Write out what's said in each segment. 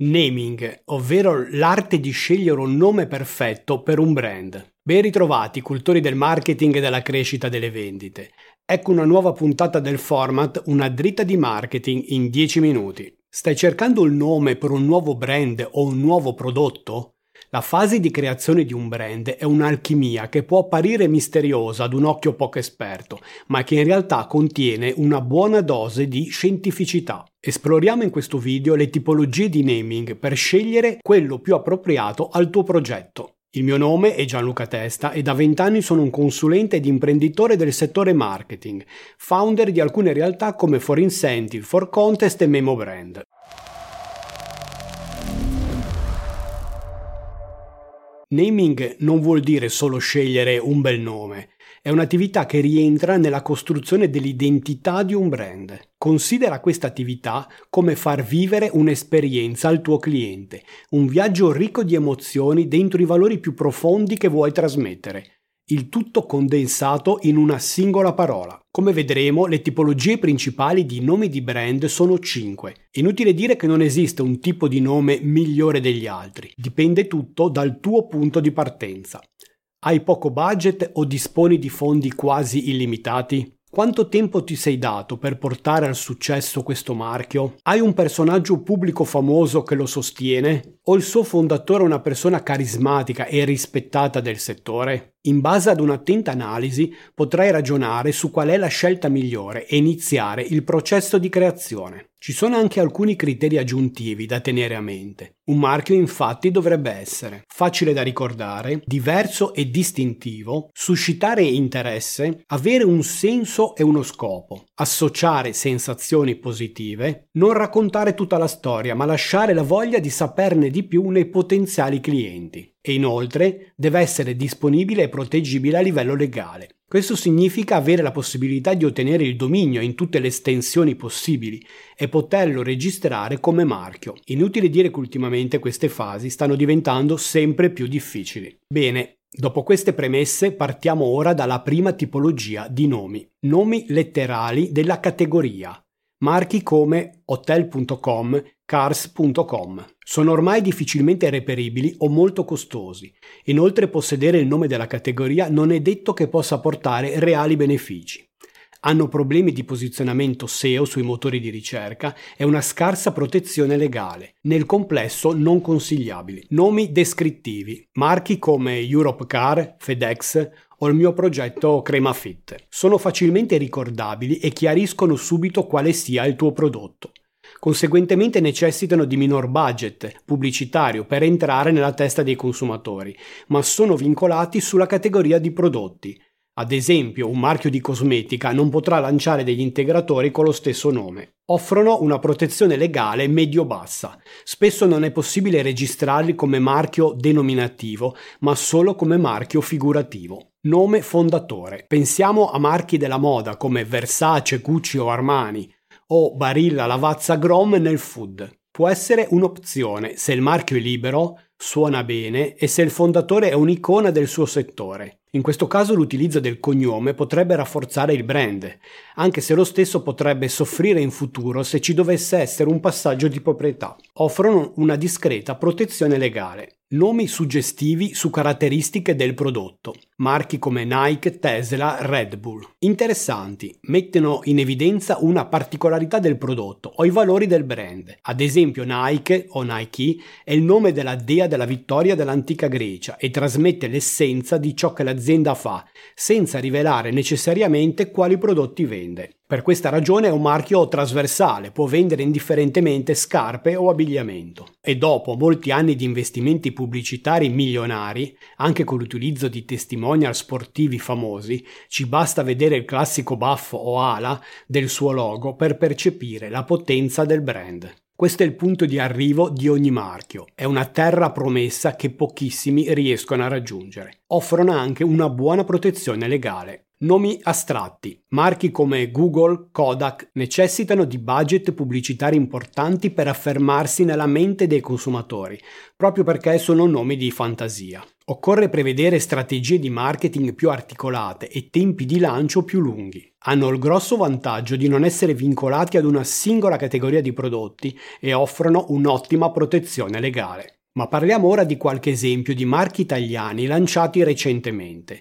Naming, ovvero l'arte di scegliere un nome perfetto per un brand. Ben ritrovati, cultori del marketing e della crescita delle vendite. Ecco una nuova puntata del format Una dritta di marketing in 10 minuti. Stai cercando il nome per un nuovo brand o un nuovo prodotto? La fase di creazione di un brand è un'alchimia che può apparire misteriosa ad un occhio poco esperto, ma che in realtà contiene una buona dose di scientificità. Esploriamo in questo video le tipologie di naming per scegliere quello più appropriato al tuo progetto. Il mio nome è Gianluca Testa e da vent'anni sono un consulente ed imprenditore del settore marketing, founder di alcune realtà come For Incentive, For Contest e Memo Brand. Naming non vuol dire solo scegliere un bel nome, è un'attività che rientra nella costruzione dell'identità di un brand. Considera questa attività come far vivere un'esperienza al tuo cliente, un viaggio ricco di emozioni dentro i valori più profondi che vuoi trasmettere il tutto condensato in una singola parola. Come vedremo, le tipologie principali di nomi di brand sono 5. Inutile dire che non esiste un tipo di nome migliore degli altri, dipende tutto dal tuo punto di partenza. Hai poco budget o disponi di fondi quasi illimitati? Quanto tempo ti sei dato per portare al successo questo marchio? Hai un personaggio pubblico famoso che lo sostiene? O il suo fondatore è una persona carismatica e rispettata del settore? In base ad un'attenta analisi potrai ragionare su qual è la scelta migliore e iniziare il processo di creazione. Ci sono anche alcuni criteri aggiuntivi da tenere a mente. Un marchio infatti dovrebbe essere facile da ricordare, diverso e distintivo, suscitare interesse, avere un senso e uno scopo, associare sensazioni positive, non raccontare tutta la storia ma lasciare la voglia di saperne di più nei potenziali clienti e inoltre deve essere disponibile e proteggibile a livello legale. Questo significa avere la possibilità di ottenere il dominio in tutte le estensioni possibili e poterlo registrare come marchio. Inutile dire che ultimamente queste fasi stanno diventando sempre più difficili. Bene, Dopo queste premesse partiamo ora dalla prima tipologia di nomi, nomi letterali della categoria, marchi come hotel.com, cars.com. Sono ormai difficilmente reperibili o molto costosi. Inoltre possedere il nome della categoria non è detto che possa portare reali benefici. Hanno problemi di posizionamento SEO sui motori di ricerca e una scarsa protezione legale, nel complesso non consigliabili. Nomi descrittivi, marchi come Europe Car, FedEx o il mio progetto Crema Fit. Sono facilmente ricordabili e chiariscono subito quale sia il tuo prodotto conseguentemente necessitano di minor budget pubblicitario per entrare nella testa dei consumatori, ma sono vincolati sulla categoria di prodotti. Ad esempio, un marchio di cosmetica non potrà lanciare degli integratori con lo stesso nome. Offrono una protezione legale medio-bassa. Spesso non è possibile registrarli come marchio denominativo, ma solo come marchio figurativo. Nome fondatore. Pensiamo a marchi della moda come Versace, Gucci o Armani, o Barilla Lavazza Grom nel food. Può essere un'opzione se il marchio è libero, suona bene e se il fondatore è un'icona del suo settore. In questo caso l'utilizzo del cognome potrebbe rafforzare il brand, anche se lo stesso potrebbe soffrire in futuro se ci dovesse essere un passaggio di proprietà. Offrono una discreta protezione legale. Nomi suggestivi su caratteristiche del prodotto. Marchi come Nike, Tesla, Red Bull. Interessanti, mettono in evidenza una particolarità del prodotto o i valori del brand. Ad esempio Nike o Nike è il nome della dea della vittoria dell'antica Grecia e trasmette l'essenza di ciò che l'azienda fa, senza rivelare necessariamente quali prodotti vende. Per questa ragione è un marchio trasversale, può vendere indifferentemente scarpe o abbigliamento. E dopo molti anni di investimenti pubblicitari milionari, anche con l'utilizzo di testimonial sportivi famosi, ci basta vedere il classico baffo o ala del suo logo per percepire la potenza del brand. Questo è il punto di arrivo di ogni marchio, è una terra promessa che pochissimi riescono a raggiungere. Offrono anche una buona protezione legale. Nomi astratti. Marchi come Google, Kodak necessitano di budget pubblicitari importanti per affermarsi nella mente dei consumatori, proprio perché sono nomi di fantasia. Occorre prevedere strategie di marketing più articolate e tempi di lancio più lunghi. Hanno il grosso vantaggio di non essere vincolati ad una singola categoria di prodotti e offrono un'ottima protezione legale. Ma parliamo ora di qualche esempio di marchi italiani lanciati recentemente.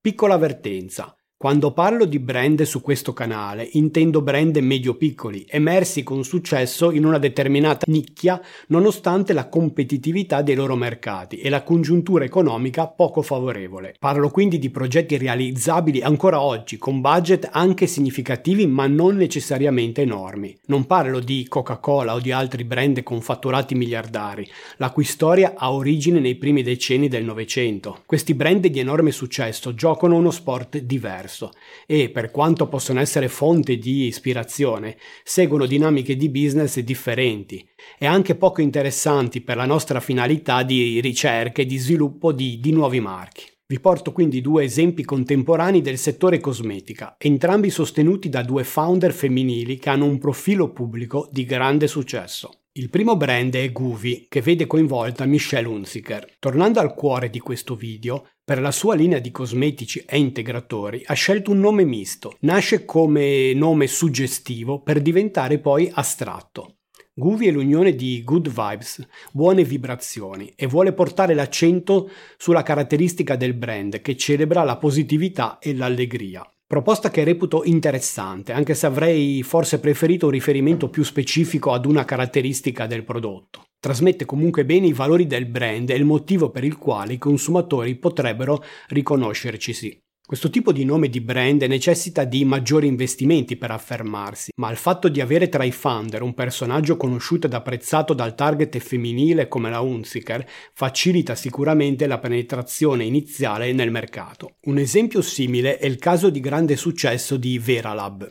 Piccola avvertenza. Quando parlo di brand su questo canale, intendo brand medio-piccoli, emersi con successo in una determinata nicchia nonostante la competitività dei loro mercati e la congiuntura economica poco favorevole. Parlo quindi di progetti realizzabili ancora oggi, con budget anche significativi ma non necessariamente enormi. Non parlo di Coca-Cola o di altri brand con fatturati miliardari, la cui storia ha origine nei primi decenni del Novecento. Questi brand di enorme successo giocano uno sport diverso diverso e, per quanto possono essere fonte di ispirazione, seguono dinamiche di business differenti e anche poco interessanti per la nostra finalità di ricerca e di sviluppo di, di nuovi marchi. Vi porto quindi due esempi contemporanei del settore cosmetica, entrambi sostenuti da due founder femminili che hanno un profilo pubblico di grande successo. Il primo brand è Goovy, che vede coinvolta Michelle Hunziker. Tornando al cuore di questo video, per la sua linea di cosmetici e integratori ha scelto un nome misto. Nasce come nome suggestivo per diventare poi astratto. Goovy è l'unione di good vibes, buone vibrazioni, e vuole portare l'accento sulla caratteristica del brand che celebra la positività e l'allegria. Proposta che reputo interessante, anche se avrei forse preferito un riferimento più specifico ad una caratteristica del prodotto. Trasmette comunque bene i valori del brand e il motivo per il quale i consumatori potrebbero riconoscercisi. Questo tipo di nome di brand necessita di maggiori investimenti per affermarsi, ma il fatto di avere tra i founder un personaggio conosciuto ed apprezzato dal target femminile come la Hunziker facilita sicuramente la penetrazione iniziale nel mercato. Un esempio simile è il caso di grande successo di Veralab.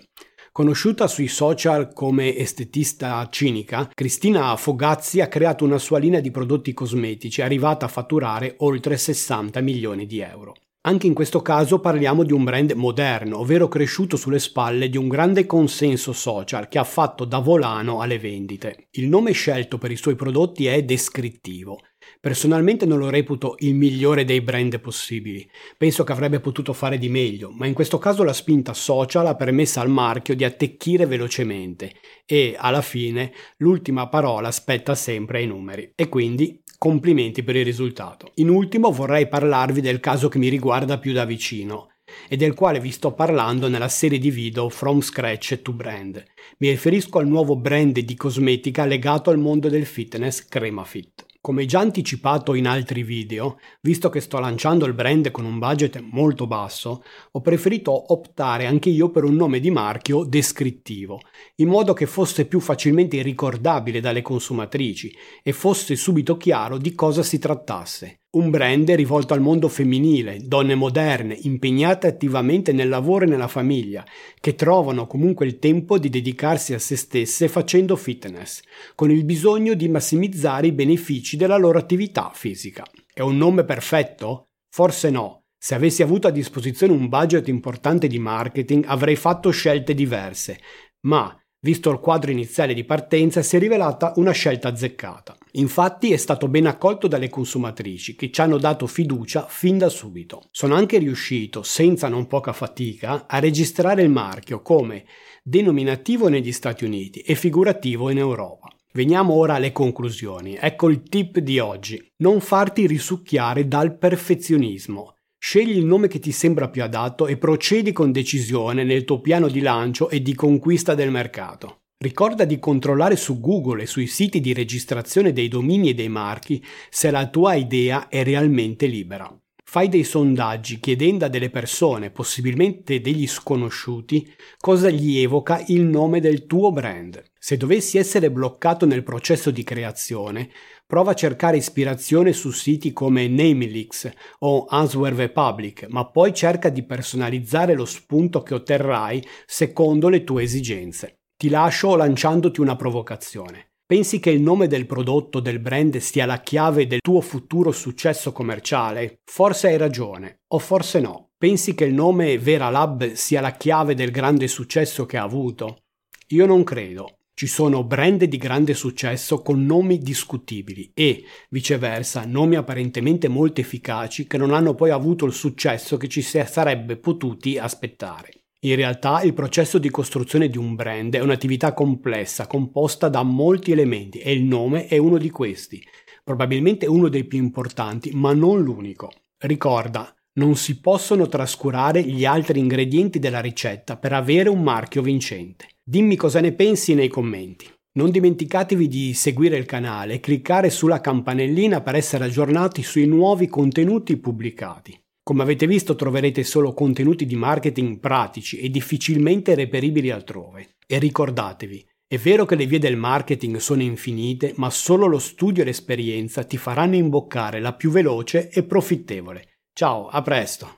Conosciuta sui social come estetista cinica, Cristina Fogazzi ha creato una sua linea di prodotti cosmetici arrivata a fatturare oltre 60 milioni di euro. Anche in questo caso parliamo di un brand moderno, ovvero cresciuto sulle spalle di un grande consenso social che ha fatto da volano alle vendite. Il nome scelto per i suoi prodotti è descrittivo. Personalmente non lo reputo il migliore dei brand possibili. Penso che avrebbe potuto fare di meglio, ma in questo caso la spinta social ha permesso al marchio di attecchire velocemente e, alla fine, l'ultima parola spetta sempre ai numeri. E quindi Complimenti per il risultato. In ultimo vorrei parlarvi del caso che mi riguarda più da vicino e del quale vi sto parlando nella serie di video From Scratch to Brand. Mi riferisco al nuovo brand di cosmetica legato al mondo del fitness CremaFit. Come già anticipato in altri video, visto che sto lanciando il brand con un budget molto basso, ho preferito optare anche io per un nome di marchio descrittivo, in modo che fosse più facilmente ricordabile dalle consumatrici e fosse subito chiaro di cosa si trattasse. Un brand rivolto al mondo femminile, donne moderne, impegnate attivamente nel lavoro e nella famiglia, che trovano comunque il tempo di dedicarsi a se stesse facendo fitness, con il bisogno di massimizzare i benefici della loro attività fisica. È un nome perfetto? Forse no. Se avessi avuto a disposizione un budget importante di marketing avrei fatto scelte diverse, ma Visto il quadro iniziale di partenza, si è rivelata una scelta azzeccata. Infatti è stato ben accolto dalle consumatrici, che ci hanno dato fiducia fin da subito. Sono anche riuscito, senza non poca fatica, a registrare il marchio come denominativo negli Stati Uniti e figurativo in Europa. Veniamo ora alle conclusioni. Ecco il tip di oggi. Non farti risucchiare dal perfezionismo. Scegli il nome che ti sembra più adatto e procedi con decisione nel tuo piano di lancio e di conquista del mercato. Ricorda di controllare su Google e sui siti di registrazione dei domini e dei marchi se la tua idea è realmente libera. Fai dei sondaggi chiedendo a delle persone, possibilmente degli sconosciuti, cosa gli evoca il nome del tuo brand. Se dovessi essere bloccato nel processo di creazione, prova a cercare ispirazione su siti come Namelix o Answer Public, ma poi cerca di personalizzare lo spunto che otterrai secondo le tue esigenze. Ti lascio lanciandoti una provocazione. Pensi che il nome del prodotto, del brand, sia la chiave del tuo futuro successo commerciale? Forse hai ragione, o forse no. Pensi che il nome Vera Lab sia la chiave del grande successo che ha avuto? Io non credo. Ci sono brand di grande successo con nomi discutibili e, viceversa, nomi apparentemente molto efficaci che non hanno poi avuto il successo che ci si sarebbe potuti aspettare. In realtà il processo di costruzione di un brand è un'attività complessa, composta da molti elementi e il nome è uno di questi, probabilmente uno dei più importanti, ma non l'unico. Ricorda, non si possono trascurare gli altri ingredienti della ricetta per avere un marchio vincente. Dimmi cosa ne pensi nei commenti. Non dimenticatevi di seguire il canale e cliccare sulla campanellina per essere aggiornati sui nuovi contenuti pubblicati. Come avete visto troverete solo contenuti di marketing pratici e difficilmente reperibili altrove. E ricordatevi, è vero che le vie del marketing sono infinite, ma solo lo studio e l'esperienza ti faranno imboccare la più veloce e profittevole. Ciao, a presto!